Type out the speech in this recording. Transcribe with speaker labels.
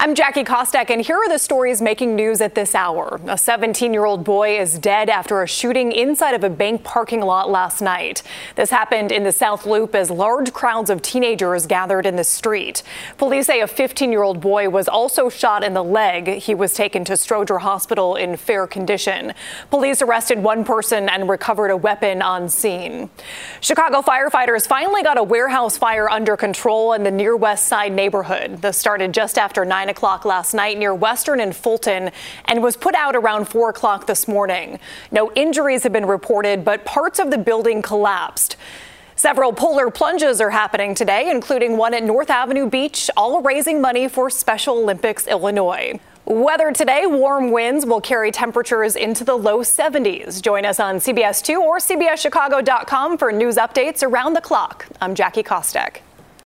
Speaker 1: I'm Jackie Kostek, and here are the stories making news at this hour. A 17 year old boy is dead after a shooting inside of a bank parking lot last night. This happened in the South Loop as large crowds of teenagers gathered in the street. Police say a 15 year old boy was also shot in the leg. He was taken to Stroger Hospital in fair condition. Police arrested one person and recovered a weapon on scene. Chicago firefighters finally got a warehouse fire under control in the near West Side neighborhood. This started just after 9 9 o'clock last night near Western and Fulton and was put out around 4 o'clock this morning. No injuries have been reported, but parts of the building collapsed. Several polar plunges are happening today, including one at North Avenue Beach, all raising money for Special Olympics Illinois. Weather today, warm winds will carry temperatures into the low 70s. Join us on CBS2 or CBSChicago.com for news updates around the clock. I'm Jackie Kostek.